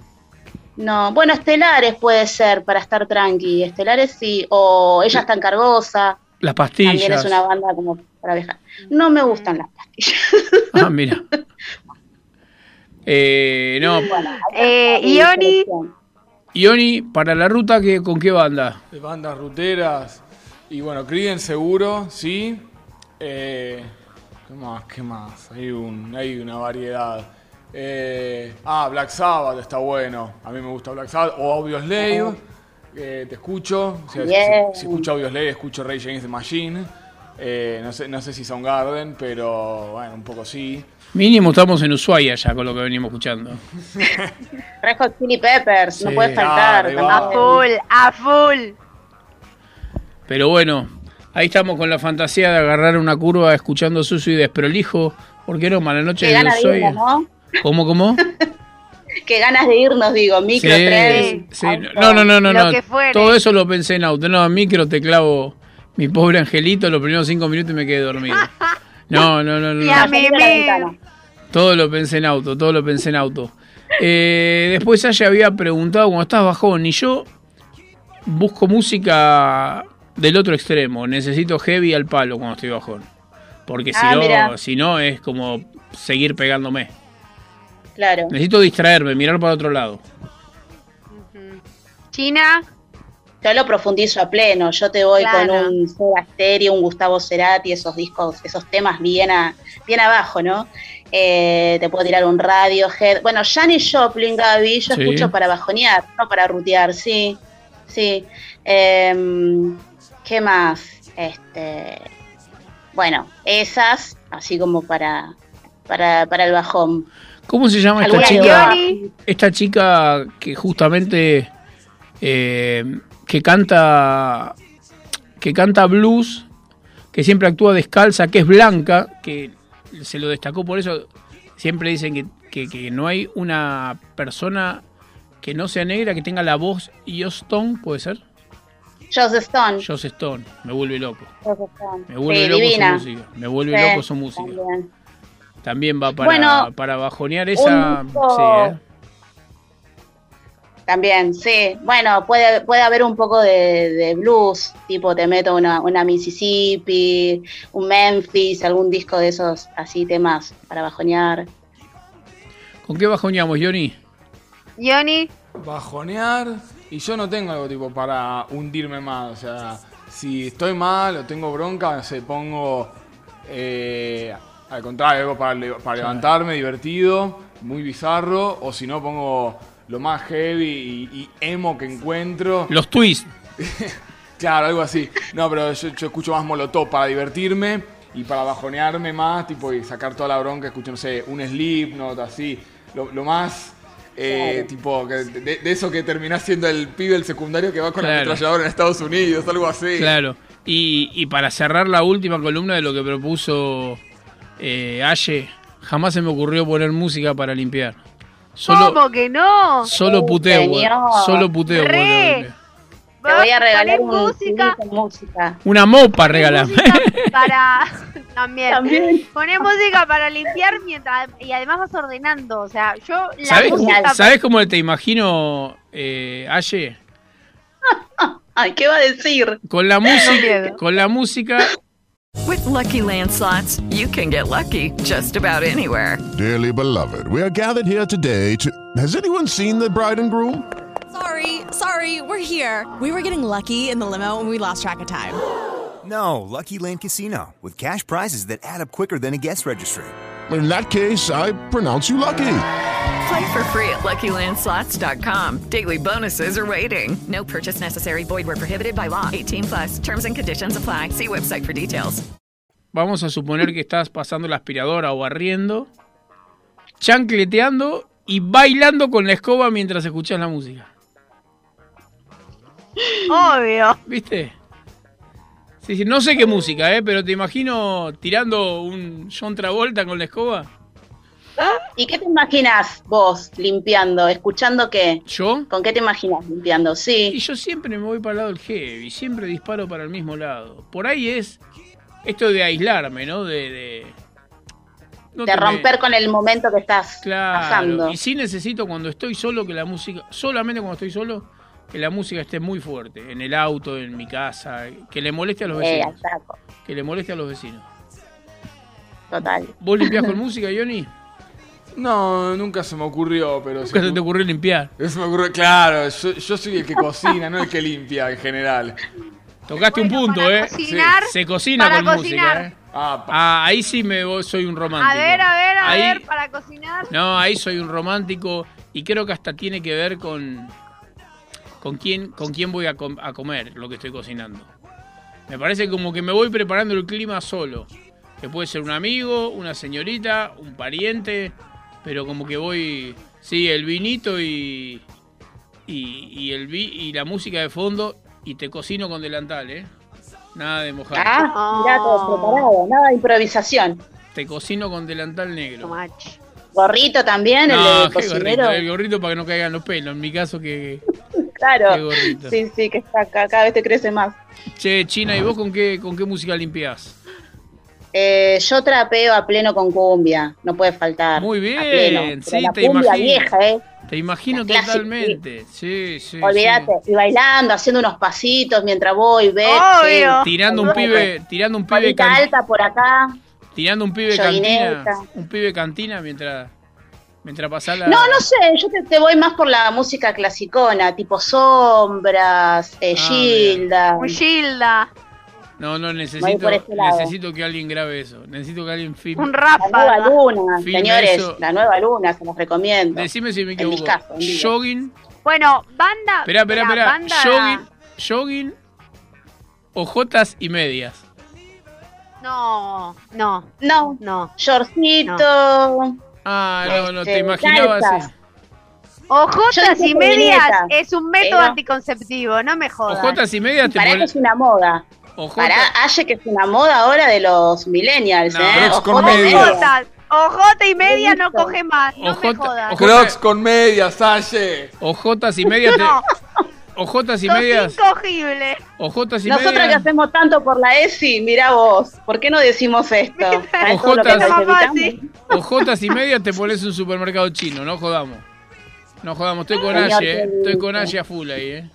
No, bueno, Estelares puede ser para estar tranqui. Estelares sí, o Ella está en Cargosa. Las También pastillas. es una banda como para viajar. No me gustan las pastillas. Ah, mira. (laughs) Eh, no, Eh, Ioni, Ioni, para la ruta, ¿qué, ¿con qué banda? De bandas ruteras. Y bueno, Creedence seguro, sí. Eh, ¿Qué más? ¿Qué más? Hay, un, hay una variedad. Eh, ah, Black Sabbath está bueno. A mí me gusta Black Sabbath. O Audioslave. Eh, te escucho. O sea, si- si, si escucho Audioslave, escucho Rage Against the Machine. Eh, no, sé, no sé si Soundgarden, pero bueno, un poco sí. Mínimo estamos en Ushuaia ya con lo que venimos escuchando. (laughs) Red Hot Chili Peppers, no puede faltar. Ah, a full, a full. Pero bueno, ahí estamos con la fantasía de agarrar una curva escuchando sucio y desprolijo. ¿Por qué no? Mala noche Qué de irnos, ¿no? ¿Cómo, cómo? (laughs) Qué ganas de irnos, digo, micro, Sí, tren. sí. No, no, no, no. No. Todo eso lo pensé en auto. No, micro te clavo mi pobre angelito los primeros cinco minutos y me quedé dormido. (laughs) No, no, no, no. Y a no. mí me... Todo lo pensé en auto, todo lo pensé en auto. Eh, después ella había preguntado cuando estás bajón y yo busco música del otro extremo. Necesito heavy al palo cuando estoy bajón. Porque si Ah, no, si no es como seguir pegándome. Claro. Necesito distraerme, mirar para otro lado. China, Yo lo profundizo a pleno. Yo te voy Claro. con un Soda Stereo, un Gustavo Cerati, esos discos, esos temas bien, a- bien abajo, ¿no? Eh, te puedo tirar un Radiohead. Bueno, Janis Joplin, Gaby, yo Sí. escucho para bajonear, no para rutear, sí. Sí. Em, ¿Qué más? Este, bueno, esas, así como para, para, para el bajón. ¿Cómo se llama esta ¿Alguna chica? Esta chica que justamente eh, que canta que canta blues, que siempre actúa descalza, que es blanca, que se lo destacó por eso. Siempre dicen que, que- que no hay una persona que no sea negra que tenga la voz Joss Stone, ¿puede ser? Joss Stone. Joss Stone, me vuelve loco. Joss Stone. Me vuelve Sí, loco divina. su música. Me vuelve Sí, loco su música. también. También va para, Bueno, para bajonear esa. sí, ¿eh? También, sí. Bueno, puede, puede haber un poco de, de blues, tipo te meto una, una Mississippi, un Memphis, algún disco de esos así temas para bajonear. ¿Con qué bajoneamos, Johnny? Johnny, bajonear y yo no tengo algo tipo para hundirme más. O sea, si estoy mal o tengo bronca, no sé, pongo eh, al contrario, algo para, le- para levantarme, divertido, muy bizarro, o si no pongo lo más heavy y, y emo que encuentro. Los twists. (laughs) Claro, algo así. No, pero yo, yo escucho más Molotov para divertirme y para bajonearme más, tipo, y sacar toda la bronca, escucho, no sé, un Slipknot, así. Lo, lo más, eh, Claro. tipo, de, de eso que terminás siendo el pibe del secundario que va con la Claro. ametralladora en Estados Unidos, algo así. Claro. Y, y para cerrar la última columna de lo que propuso eh, Aye, jamás se me ocurrió poner música para limpiar. Solo, ¿Cómo que no? solo puteo. Solo puteo. Re. Te voy a regalar Poné un música. Música. Una mopa regalame. (laughs) para (laughs) también. También. Poné música para limpiar mientras y además vas ordenando, o sea, yo la ¿Sabés, cómo- música ¿Sabés cómo te imagino, eh, Aye? (laughs) Ay, ¿qué va a decir? Con la música, con la música With Lucky Land slots, you can get lucky just about anywhere. Dearly beloved, we are gathered here today to. Has anyone seen the bride and groom? Sorry, sorry, we're here. We were getting lucky in the limo and we lost track of time. No, Lucky Land Casino, with cash prizes that add up quicker than a guest registry. In that case, I pronounce you lucky. Play for free at LuckyLandSlots.com. Daily bonuses are waiting. No purchase necessary. Void where prohibited by law. 18 plus. Terms and conditions apply. See website for details. Vamos a suponer que estás pasando la aspiradora o barriendo, chancleteando y bailando con la escoba mientras escuchas la música. Obvio. ¿Viste? Sí, sí, no sé qué música, ¿eh? pero te imagino tirando un John Travolta con la escoba. ¿Y qué te imaginas vos limpiando? ¿Escuchando qué? ¿Yo? ¿Con qué te imaginas limpiando? Sí. Y yo siempre me voy para el lado del heavy, siempre disparo para el mismo lado. Por ahí es esto de aislarme, ¿no? De, de, no de te me- romper con el momento que estás Claro, pasando. y sí necesito cuando estoy solo que la música, solamente cuando estoy solo, que la música esté muy fuerte, en el auto, en mi casa, que le moleste a los Eh, vecinos. Que le moleste a los vecinos. Total. ¿Vos limpiás con música, Johnny? No, nunca se me ocurrió, pero... Nunca se te ocurrió limpiar. (laughs) Se me ocurrió, claro, yo, yo soy el que cocina, no el que limpia en general. Tocaste un punto, ¿eh? cocinar, Se cocina para con cocinar. música, ¿eh? Ah, ahí sí me voy- soy un romántico. A ver, a ver, a Ahí- ver, para cocinar. No, ahí soy un romántico y creo que hasta tiene que ver con con quién con quién voy a, com- a comer lo que estoy cocinando. Me parece como que me voy preparando el clima solo. Que puede ser un amigo, una señorita, un pariente, pero como que voy, sí, el vinito y y, y el vi- y la música de fondo y te cocino con delantal, ¿eh? Nada de mojar. Ah, mirá, todo preparado. Nada de improvisación. Te cocino con delantal negro. Gorrito también, el No, de cocinero. gorrito, el gorrito para que no caigan los pelos. En mi caso que... Claro. Sí, sí, que está acá, cada vez te crece más. Che, China, ¿y vos con qué, con qué música limpiás? Eh, yo trapeo a pleno con cumbia, no puede faltar. Muy A bien, pleno. Pero sí, la te cumbia imagino. vieja, ¿eh? Te imagino La totalmente. Sí, sí. Olvídate, y bailando, haciendo unos pasitos mientras voy, ves. Sí. Tirando un pibe, tirando un pibe, can- alta por acá. tirando un pibe cantina, un pibe cantina mientras mientras pasás la No, no sé, yo te, te voy más por la música clasicona, tipo Sombras, eh, Ah, Gilda. Un Gilda. No, no necesito lado. necesito que alguien grabe eso. Necesito que alguien filme. Un La nueva luna, señores, eso. la nueva luna, se los recomiendo. Decime si me En mi equivoco. caso, en. Jogging, Bueno, banda. Espera, espera, espera. Jogging, jogging, ojotas y medias. No, no, No, no. Shortcito. Ah, no, no, te Este, imaginaba así. Ojotas y medias es un método pero- anticonceptivo, no me jodas. Ojotas y medias te Para pone- que es una moda. Ojotas. Para Aye que es una moda ahora de los millennials, No, ¿eh? Crocs con Ojotas y medias. medias. Ojotas, ojota y media no coge más, no me Ojota- jodas. ojo- Crocs con medias, Salle. Ojotas y medias te... No, Ojotas y sos medias. incogible. Ojotas y Nosotros que medias. hacemos tanto por la ESI, mirá vos, ¿por qué no decimos esto? (laughs) ¿Sabés todo lo que Ojotas. Ojotas y medias te pones un supermercado chino, no jodamos. No jodamos, estoy con Aye, eh. Estoy con. Aye a full ahí, eh.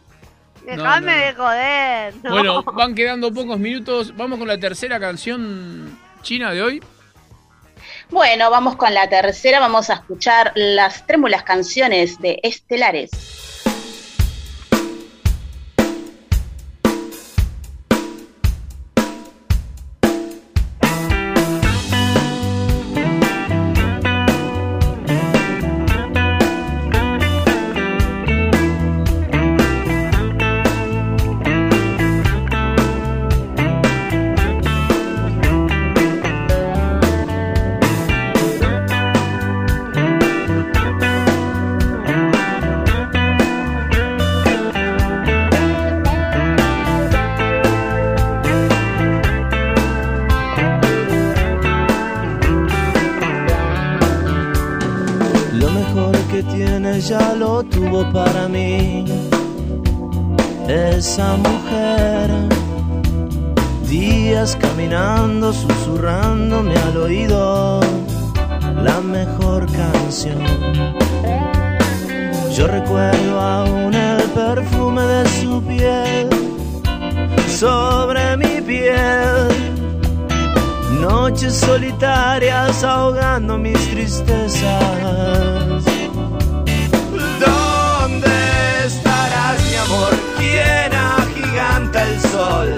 Dejame no. de joder. no. Bueno, van quedando pocos minutos. Vamos con la tercera canción china de hoy. Bueno, vamos con la tercera, vamos a escuchar las trémulas canciones de Estelares. Mis tristezas. ¿Dónde estarás, mi amor? ¿Quién agiganta el sol?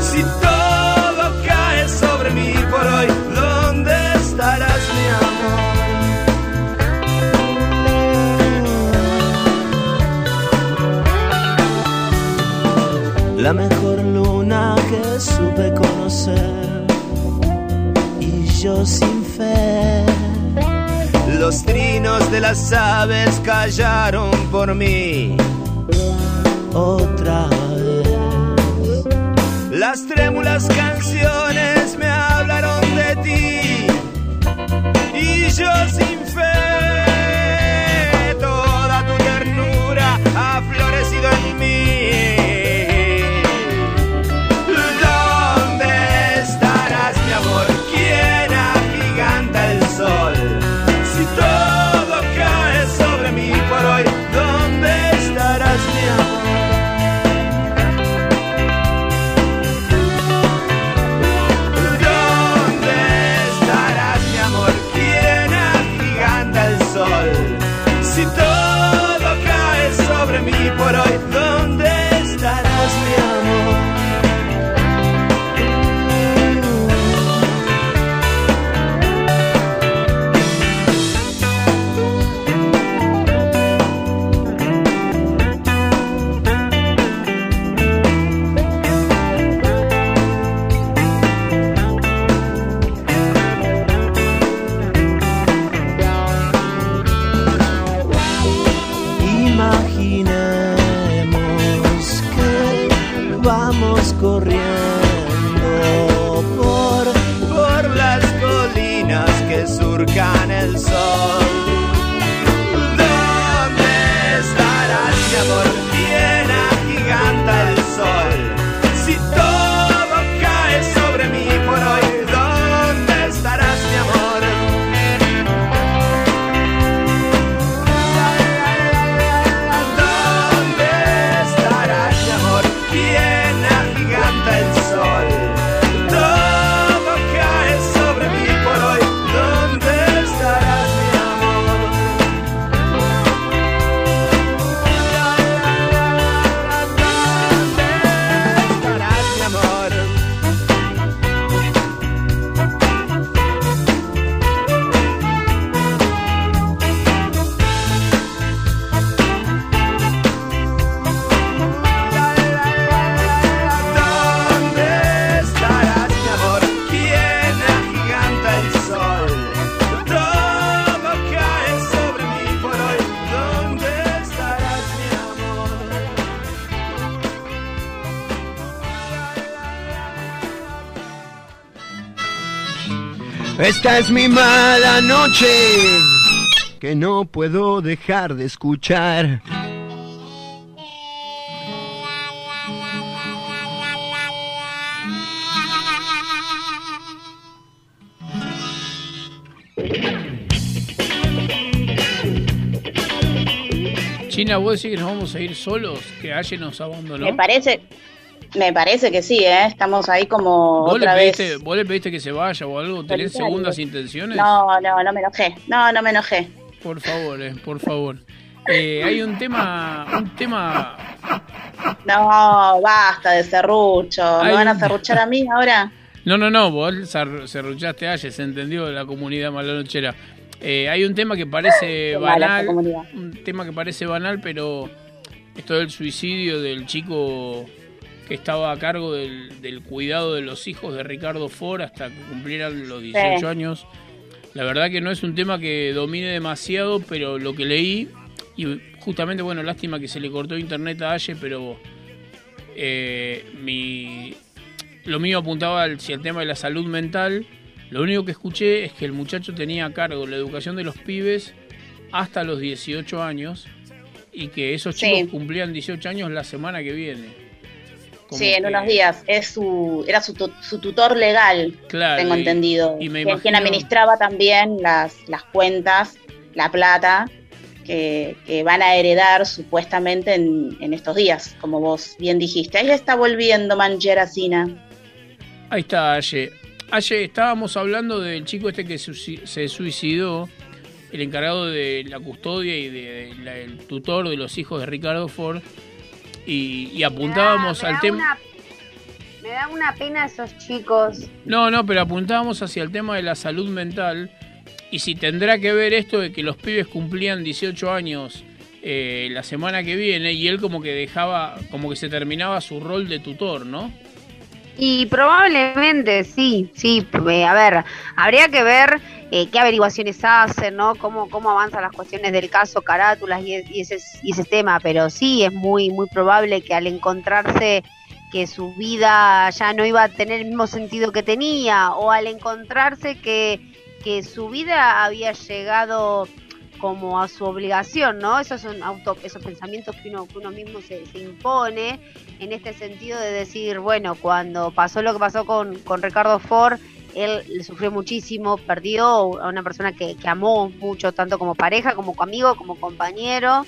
Si todo cae sobre mí por hoy, ¿dónde estarás, mi amor? La mejor luna que supe conocer y yo sin Los trinos de las aves callaron por mí. Otra vez. Las trémulas canciones me hablaron de ti. Y yo sin corriendo por, por las colinas que surcan el sol. Esta es mi mala noche que no puedo dejar de escuchar. China, vos decís que nos vamos a ir solos, que Aye nos abandonó. Me parece, me parece que sí, ¿eh? Estamos ahí como ¿Vos le, otra pediste, vez. ¿Vos le pediste que se vaya o algo? ¿Tenés Solitario. segundas intenciones? No, no, no me enojé. No, no me enojé. Por favor, eh, por favor. Eh, hay un tema, un tema. No, basta de serrucho. ¿Me van a serruchar a mí ahora? No, no, no, vos ser- serruchaste a Aye, se entendió la comunidad malanochera. Eh, hay un tema que parece banal, un tema que parece banal, pero esto del suicidio del chico que estaba a cargo del, del cuidado de los hijos de Ricardo Ford hasta que cumplieran los 18 Sí. años. La verdad que no es un tema que domine demasiado, pero lo que leí, y justamente, bueno, lástima que se le cortó internet a Aye, pero eh, mi, lo mío apuntaba al, si el tema de la salud mental. Lo único que escuché es que el muchacho tenía a cargo la educación de los pibes hasta los 18 años y que esos Sí. chicos cumplían 18 años la semana que viene. Sí, en que- unos días. Es su, era su, tu- su tutor legal, Claro, tengo y- entendido. y me Quien- Quien imagino- administraba también las, las cuentas, la plata, que, que van a heredar supuestamente en, en estos días, como vos bien dijiste. Ahí está volviendo Manchera Sina. Ahí está Aye. Aye, estábamos hablando del chico este que se suicidó, el encargado de la custodia y de, la- el tutor de los hijos de Ricardo Ford, y, y apuntábamos Me al tema... Me da una pena esos chicos. No, no, pero apuntábamos hacia el tema de la salud mental y si tendrá que ver esto de que los pibes cumplían 18 años eh, la semana que viene y él como que dejaba, como que se terminaba su rol de tutor, ¿no? Y probablemente sí, sí. eh, a ver, habría que ver eh, qué averiguaciones hacen, ¿no? Cómo, cómo avanzan las cuestiones del caso, carátulas y, y ese, y ese tema. Pero sí, es muy, muy probable que al encontrarse que su vida ya no iba a tener el mismo sentido que tenía, o al encontrarse que, que su vida había llegado como a su obligación, ¿no? Esos son auto, esos pensamientos que uno, que uno mismo se, se impone en este sentido de decir, bueno, cuando pasó lo que pasó con, con Ricardo Ford, él le sufrió muchísimo, perdió a una persona que, que amó mucho, tanto como pareja, como amigo, como compañero,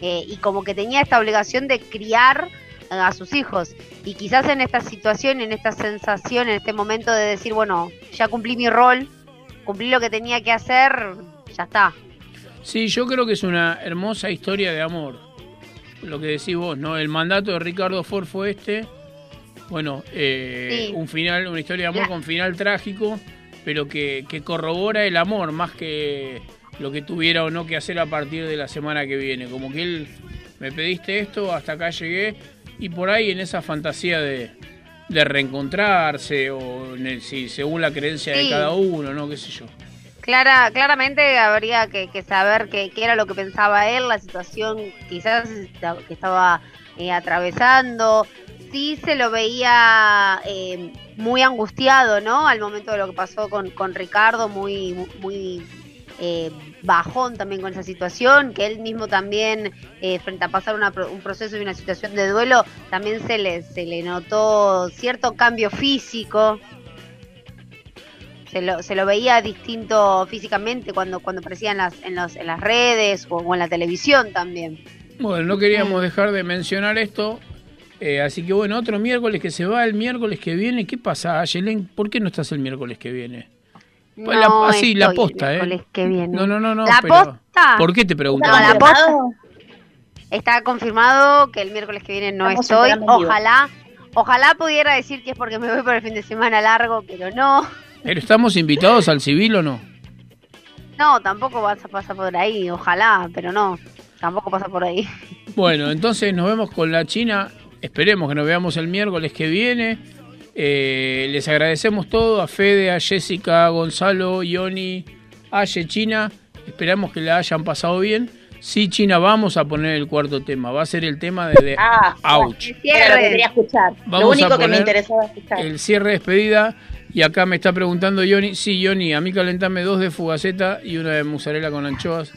eh, y como que tenía esta obligación de criar eh, a sus hijos. Y quizás en esta situación, en esta sensación, en este momento de decir, bueno, ya cumplí mi rol, cumplí lo que tenía que hacer, ya está. Sí, yo creo que es una hermosa historia de amor. Lo que decís vos, ¿no? El mandato de Ricardo Ford fue este. Bueno, eh, Sí. un final, una historia de amor La- con final trágico, pero que, que corrobora el amor más que lo que tuviera o no que hacer a partir de la semana que viene. Como que él, me pediste esto, hasta acá llegué, y por ahí en esa fantasía de, de reencontrarse, o en el- si, según la creencia de cada uno, ¿no? ¿Qué sé yo? Clara, claramente habría que, que saber qué era lo que pensaba él, la situación quizás que estaba eh, atravesando. Sí se lo veía eh, muy angustiado, ¿no? Al momento de lo que pasó con, con Ricardo, muy, muy eh, bajón también con esa situación, que él mismo también, eh, frente a pasar una un proceso y una situación de duelo, también se le, se le notó cierto cambio físico, se lo, se lo veía distinto físicamente cuando, cuando aparecía en las, en, los, en las redes o, o en la televisión también. Bueno, no queríamos dejar de mencionar esto. eh, así que bueno, otro miércoles que se va, el miércoles que viene. ¿Qué pasa, Ayelen? ¿Por qué no estás el miércoles que viene? Pues la- No así, la estoy el posta, ¿eh? miércoles que viene. No, no, no, no. ¿La pero- posta? ¿Por qué te pregunto? No, la posta. Está confirmado que el miércoles que viene no Estamos estoy. Ojalá, ojalá pudiera decir que es porque me voy por el fin de semana largo, pero no. ¿Pero estamos invitados al civil o no? No, tampoco vas a pasar por ahí. Ojalá, pero no. Tampoco pasa por ahí. Bueno, entonces nos vemos con la China. Esperemos que nos veamos el miércoles que viene. Eh, les agradecemos todo a Fede, a Jessica, a Gonzalo, Ioni, Aye, China. Esperamos que la hayan pasado bien. Sí, China, vamos a poner el cuarto tema. Va a ser el tema de, de Ah, Ouch. Era lo que quería escuchar. Vamos lo a único que me interesaba escuchar. El cierre de despedida. Y acá me está preguntando Ioni. Sí, Ioni, a mí calentame dos de fugaceta y una de mozzarella con anchoas.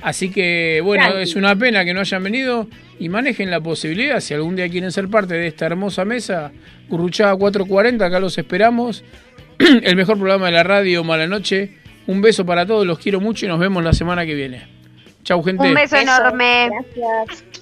Así que, bueno, Tranqui. es una pena que no hayan venido y manejen la posibilidad. Si algún día quieren ser parte de esta hermosa mesa, Curruchada 440, acá los esperamos. (clears throat) El mejor programa de la radio, Mala Noche. Un beso para todos, los quiero mucho y nos vemos la semana que viene. Chau, gente. Un beso enorme. Gracias.